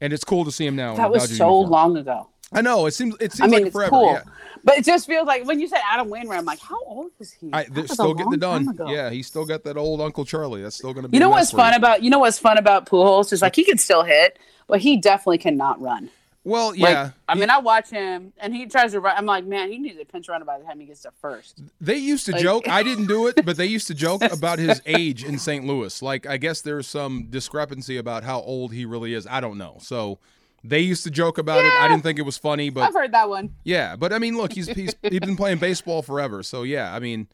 And it's cool to see him now. that was Dodger so uniform. long ago. I know. It seems it seems I mean, like it's forever. cool, Yeah. but it just feels like when you said Adam Wainwright, I'm like, how old is he? I, they're still getting it done. Yeah, he's still got that old Uncle Charlie. That's still going to be. You know what's fun about you know what's fun about Pujols is like he can still hit, but he definitely cannot run. Well, Like, yeah. I mean, I watch him and he tries to run. I'm like, man, he needs a pinch runner by the time he gets to first. They used to Like- joke. I didn't do it, but they used to joke about his age in St. Louis. Like, I guess there's some discrepancy about how old he really is. I don't know. So they used to joke about it. I didn't think it was funny, but I've heard that one. yeah. But I mean, look, he's he's he's been playing baseball forever. So yeah, I mean,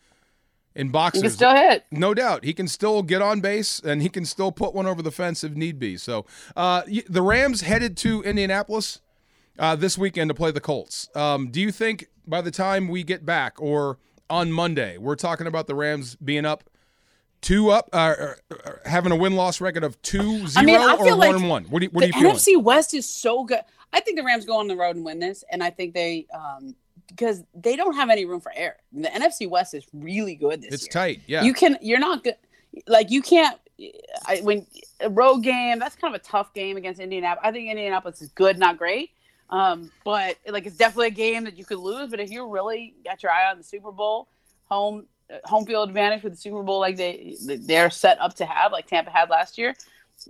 in He can still hit. no doubt he can still get on base and he can still put one over the fence if need be. So uh, the Rams headed to Indianapolis uh, this weekend to play the Colts. Um, do you think by the time we get back or on Monday, we're talking about the Rams being up two up, uh, uh, uh, having a win loss record of two zero I mean, I or one like and one? What do you, what the are you feeling? NFC West is so good. I think the Rams go on the road and win this, and I think they um because they don't have any room for error. The NFC West is really good this it's year. tight. Yeah. You can you're not good like you can't I, when a road game that's kind of a tough game against Indianapolis. I think Indianapolis is good, not great. Um, but like it's definitely a game that you could lose. But if you really got your eye on the Super Bowl, home uh, home field advantage for the Super Bowl, like they they're set up to have, like Tampa had last year,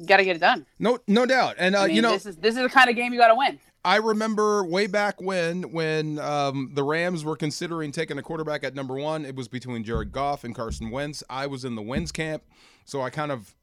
got to get it done. no, no doubt. And uh, I mean, you know, this is this is the kind of game you got to win. I remember way back when when um, the Rams were considering taking a quarterback at number one. It was between Jared Goff and Carson Wentz. I was in the Wentz camp, so I kind of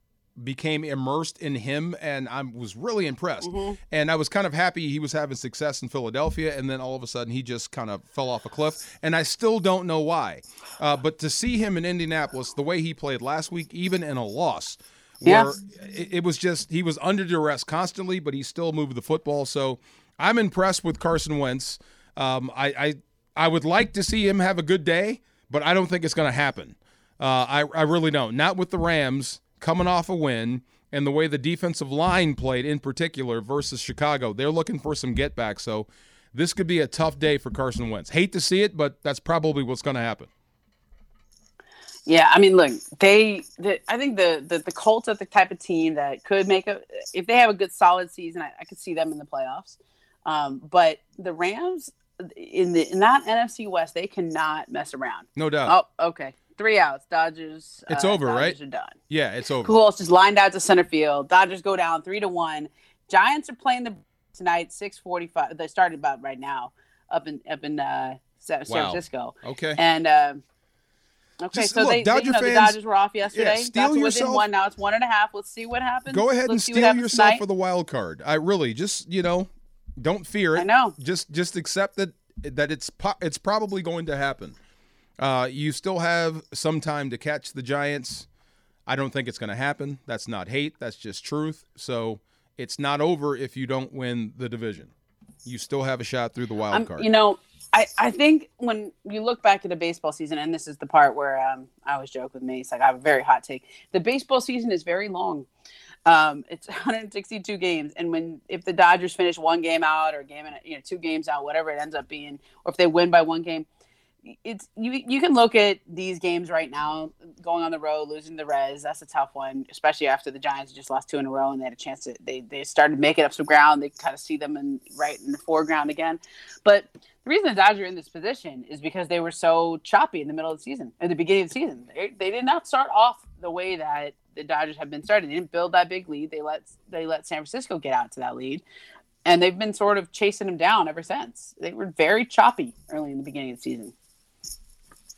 became immersed in him, and I was really impressed. And I was kind of happy he was having success in Philadelphia, and then all of a sudden he just kind of fell off a cliff. And I still don't know why. Uh, but to see him in Indianapolis, the way he played last week, even in a loss, Yeah. where it, it was just he was under duress constantly, but he still moved the football. So I'm impressed with Carson Wentz. Um, I, I I would like to see him have a good day, but I don't think it's going to happen. Uh, I I really don't. Not with the Rams coming off a win and the way the defensive line played in particular versus Chicago. They're looking for some get back. So this could be a tough day for Carson Wentz. Hate to see it, but that's probably what's going to happen. Yeah, I mean, look, they. The, I think the, the the Colts are the type of team that could make a. If they have a good solid season, I, I could see them in the playoffs. Um, but the Rams in the in that NFC West, they cannot mess around. No doubt. Oh, okay, three outs. Dodgers. It's uh, over, Dodgers right? Are done. Yeah, it's over. Who else just lined out to center field? Dodgers go down three to one. Giants are playing the tonight six forty five. They started about right now up in up in uh, San, Wow. Francisco. Okay. And uh, okay, Just so look, they, they you know, the Dodgers were off yesterday. Yeah, steel That's within yourself- one. Now it's one and a half. Let's see what happens. Go ahead and Let's what steel yourself tonight. for the wild card. I really just you know, don't fear it. I know. Just just accept that that it's po- it's probably going to happen. Uh, you still have some time to catch the Giants. I don't think it's going to happen. That's not hate. That's just truth. So it's not over if you don't win the division. You still have a shot through the wild card. you know, I, I think when you look back at a baseball season, and this is the part where um, I always joke with Mace, like I have a very hot take. The baseball season is very long. Um, it's 162 games, and when if the Dodgers finish one game out or game, in, you know, two games out, whatever it ends up being, or if they win by one game, it's you. You can look at these games right now, going on the road, losing the Reds. That's a tough one, especially after the Giants just lost two in a row and they had a chance to. They they started making up some ground. They kind of see them in right in the foreground again, but the reason the Dodgers are in this position is because they were so choppy in the middle of the season, at the beginning of the season. They, they did not start off the way that the Dodgers have been started. They didn't build that big lead. They let they let San Francisco get out to that lead, and they've been sort of chasing them down ever since. They were very choppy early in the beginning of the season.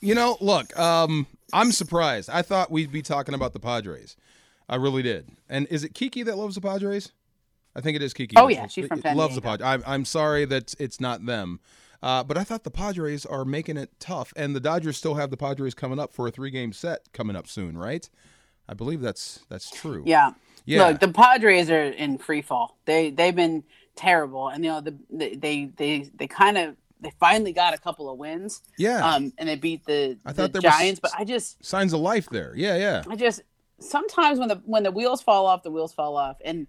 You know, look, um, I'm surprised. I thought we'd be talking about the Padres. I really did. And is it Kiki that loves the Padres? I think it is Kiki. Oh yeah, she's from San loves the Padres. I'm, I'm sorry that it's not them. Uh, but I thought the Padres are making it tough, and the Dodgers still have the Padres coming up for a three-game set coming up soon, right? I believe that's that's true. Yeah. Yeah. Look, the Padres are in free fall. They they've been terrible, and you know the, the they they they kind of they finally got a couple of wins. Yeah. Um, and they beat the, I the thought there Giants, but I just Signs of life there. Yeah, yeah. I just sometimes when the when the wheels fall off, the wheels fall off. And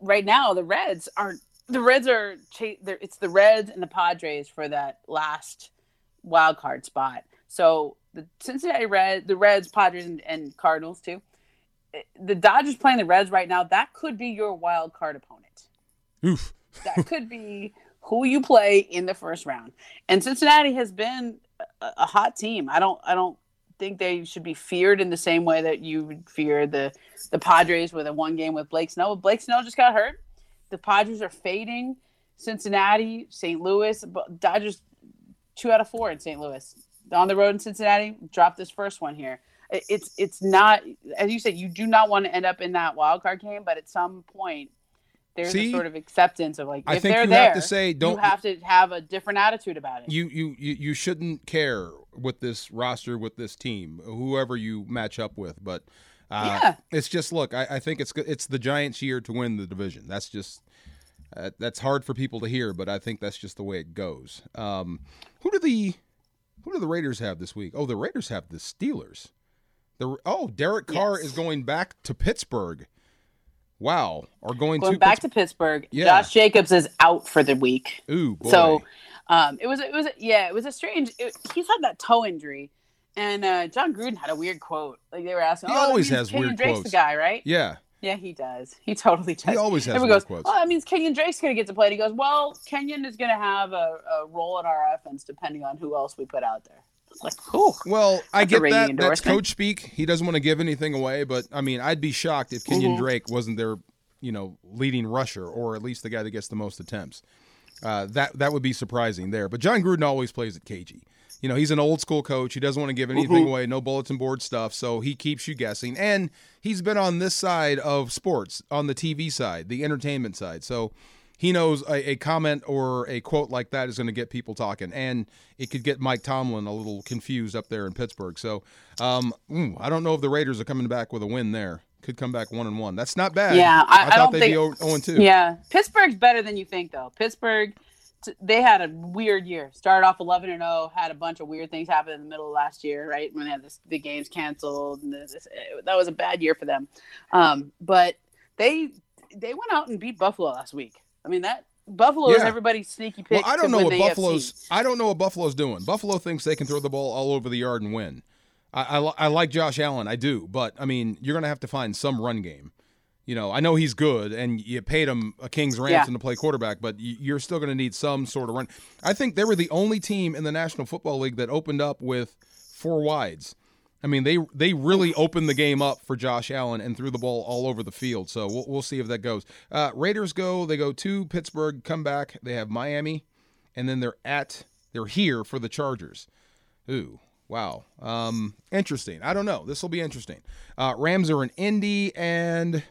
right now, the Reds are the Reds are it's the Reds and the Padres for that last wild card spot. So the Cincinnati Red, the Reds, Padres, and, and Cardinals too. Eh, The Dodgers playing the Reds right now. That could be your wild card opponent. Oof. That could be who you play in the first round. And Cincinnati has been a, a hot team. I don't I don't think they should be feared in the same way that you would fear the the Padres with a one game with Blake Snell. Blake Snell just got hurt. The Padres are fading. Cincinnati, St. Louis, but Dodgers two out of four in St. Louis. On the road in Cincinnati, drop this first one here. It's it's not as you said. You do not want to end up in that wild card game, but at some point, there's See? a sort of acceptance of like I if think they're you there, have to say, don't- you have to have a different attitude about it. you you you you shouldn't care with this roster with this team whoever you match up with but uh, Yeah. it's just look I, I think it's it's the giants year to win the division that's just uh, that's hard for people to hear but i think that's just the way it goes um, who do the who do the raiders have this week oh the raiders have the steelers the oh derek carr Yes. is going back to pittsburgh wow are going, Going to back Pitts- to Pittsburgh, Yeah. Josh Jacobs is out for the week. ooh boy. So um, it was it was yeah it was a strange. It, he's had that toe injury, and uh, Jon Gruden had a weird quote. Like they were asking, He oh, always has Kenyon weird Drake's quotes. the guy, right? yeah Yeah, he does. He totally does. He always has Everyone goes, quotes. Oh, that means Kenyon Drake's going to get to play. And he goes, Well, Kenyon is going to have a, a role in our offense depending on who else we put out there. It's like, cool. Well, I That's get that. That's coach speak. He doesn't want to give anything away, but I mean, I'd be shocked if Kenyon Mm-hmm. Drake wasn't their, you know, leading rusher or at least the guy that gets the most attempts. Uh, that that would be surprising there. But Jon Gruden always plays it cagey. You know, he's an old school coach. He doesn't want to give anything Mm-hmm. away, no bulletin board stuff. So he keeps you guessing. And he's been on this side of sports, on the TV side, the entertainment side. So he knows a, a comment or a quote like that is going to get people talking. And it could get Mike Tomlin a little confused up there in Pittsburgh. So um, mm, I don't know if the Raiders are coming back with a win there. Could come back one and one. That's not bad. Yeah, I- I thought don't they'd think- be 0 and 2. Yeah, Pittsburgh's better than you think, though. Pittsburgh, t- they had a weird year. Started off 11 and 0, had a bunch of weird things happen in the middle of last year, right? When they had this, the games canceled, and this, this- that was a bad year for them. Um, but they they went out and beat Buffalo last week. I mean that Buffalo is everybody's sneaky pick. Well, I don't know what the AFC. Buffalo's. I don't know what Buffalo's doing. Buffalo thinks they can throw the ball all over the yard and win. I, I, I like Josh Allen, I do, but I mean, you're going to have to find some run game. You know, I know he's good, and you paid him a king's ransom to play quarterback, but you're still going to need some sort of run. I think they were the only team in the National Football League that opened up with four wides. I mean, they they really opened the game up for Josh Allen and threw the ball all over the field. So we'll, we'll see if that goes. Uh, Raiders go. They go to Pittsburgh, come back. They have Miami, and then they're at they're here for the Chargers. Ooh, wow. Um, interesting. I don't know. This will be interesting. Uh, Rams are in Indy, and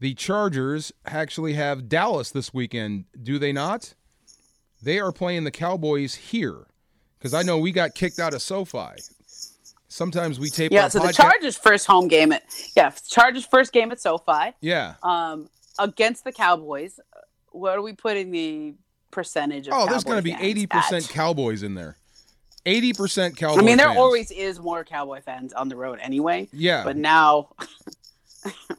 the Chargers actually have Dallas this weekend. Do they not? They are playing the Cowboys here because I know we got kicked out of SoFi. Sometimes we tape Yeah, so the Chargers' first home game at yeah, Chargers' first game at SoFi Yeah, um, against the Cowboys. What are we putting the percentage of. Oh, there's going to be eighty percent Cowboys in there. Eighty percent Cowboys. I mean, there fans. always is more Cowboy fans on the road anyway. Yeah. But now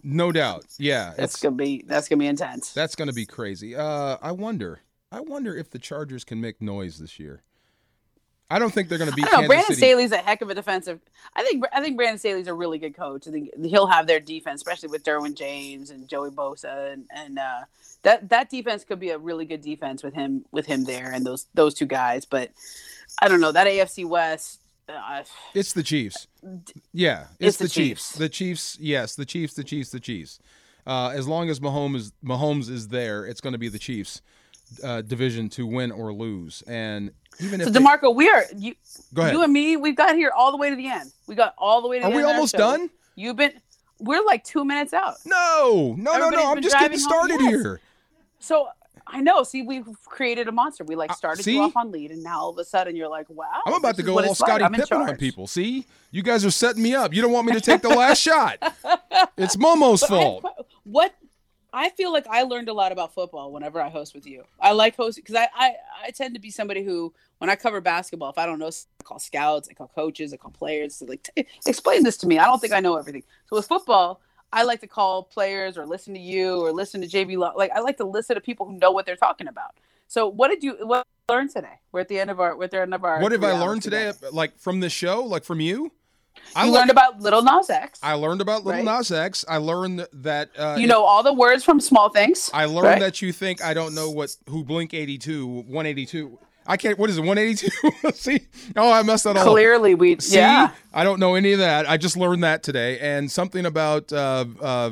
no doubt. Yeah, that's gonna be that's gonna be intense. that's going to be crazy. Uh, I wonder. I wonder if the Chargers can make noise this year. I don't think they're going to be. I know. Brandon City. Staley's a heck of a defensive. I think I think Brandon Staley's a really good coach. I think he'll have their defense, especially with Derwin James and Joey Bosa, and, and uh, that that defense could be a really good defense with him with him there and those those two guys. But I don't know that AFC West. Uh, It's the Chiefs. Yeah, It's it's, the, the Chiefs. Chiefs. The Chiefs. Yes, the Chiefs. The Chiefs. The Chiefs. Uh, as long as Mahomes is, Mahomes is there, it's going to be the Chiefs uh, division to win or lose. And even so if they- Demarco, we are you go ahead, you and me. We've got here all the way to the end. We got all the way to are the we end. of almost done? You've been. We're like two minutes out. No, no, no, Everybody's no. I'm just getting started Yes. here. So I know. See, we've created a monster. We like Uh, started see? you off on lead, and now all of a sudden you're like, wow. I'm about to go all like. Scottie I'm Pippen on people. See, you guys are setting me up. You don't want me to take the last shot. It's Momo's But I- fault. what I feel like I learned a lot about football whenever I host with you. I like hosting because I, I I tend to be somebody who when I cover basketball, if I don't know, I call scouts, I call coaches, I call players. Like, "T- explain this to me. I don't think I know everything. So with football, I like to call players or listen to you or listen to JB. Lo- Like I like to listen to people who know what they're talking about. So what did you what did you learn today? We're at the end of our we're at the end of our. What have I learned today? together. Like from this show, like from you? I You learned about Little Nas X. I learned about Little Right. Nas X. I learned that uh, you know all the words from Small Things. I learned right? that you think I don't know what who Blink 82 182. I can't. What is it? 182. See? Oh, I messed that all up. Clearly, we See, yeah. I don't know any of that. I just learned that today, and something about uh, uh,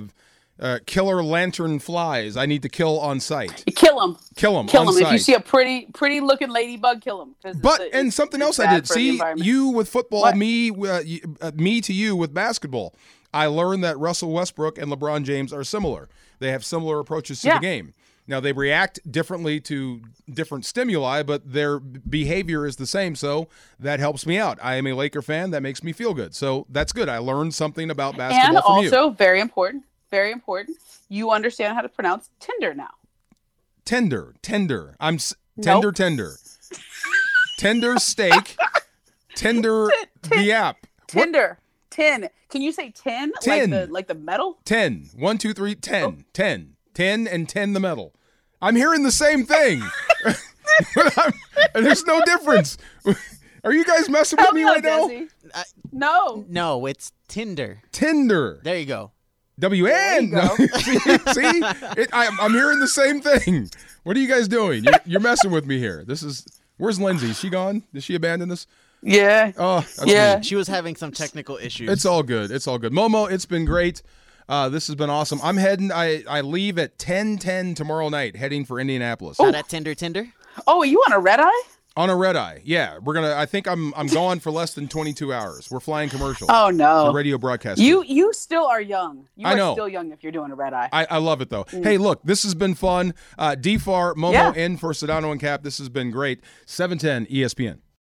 uh, killer lantern flies. I need to kill on sight. You kill them. Kill them. Kill them. If you see a pretty, pretty looking ladybug, kill them. But and something else I did. See, you with football, What? me, uh, uh, me to you with basketball. I learned that Russell Westbrook and LeBron James are similar. They have similar approaches to Yeah. the game. Now they react differently to different stimuli, but their behavior is the same. So that helps me out. I am a Laker fan. That makes me feel good. So that's good. I learned something about basketball and from you. also very important, very important. You understand how to pronounce Tinder now. Tender, tender. I'm s- Nope. tender, tender, tender steak, tender the app. What? Tinder, tin. Can you say tin? Tin. Like the like the metal. 10. 1, 2, 3, 10. Oh. 10. 10 and 10 the metal. I'm hearing the same thing. And there's no difference. Are you guys messing with Help me me out, right now? Desi. I- No. No, it's Tinder. Tinder. There you go. W N. There you go. see, see? It, I, I'm hearing the same thing. What are you guys doing? You're, you're messing with me here. This is. Where's Lindsay? Is she gone? Did she abandon us? Yeah. Oh, that's Yeah. me. She was having some technical issues. It's all good. It's all good. Momo, it's been great. Uh, this has been awesome. I'm heading. I, I leave at 10:10 tomorrow night, heading for Indianapolis Not at Tinder Tinder. Oh, are you on a red eye? on a red eye. Yeah, we're gonna. I think I'm I'm gone for less than 22 hours. We're flying commercial. Oh for no. radio broadcast. You you still are young. You I are know. still young if you're doing a red eye. I, I love it though. Hey, look, this has been fun. Uh, D-Farr, Momo Yeah. in for Sedano and Cap. This has been great. E 710 ESPN.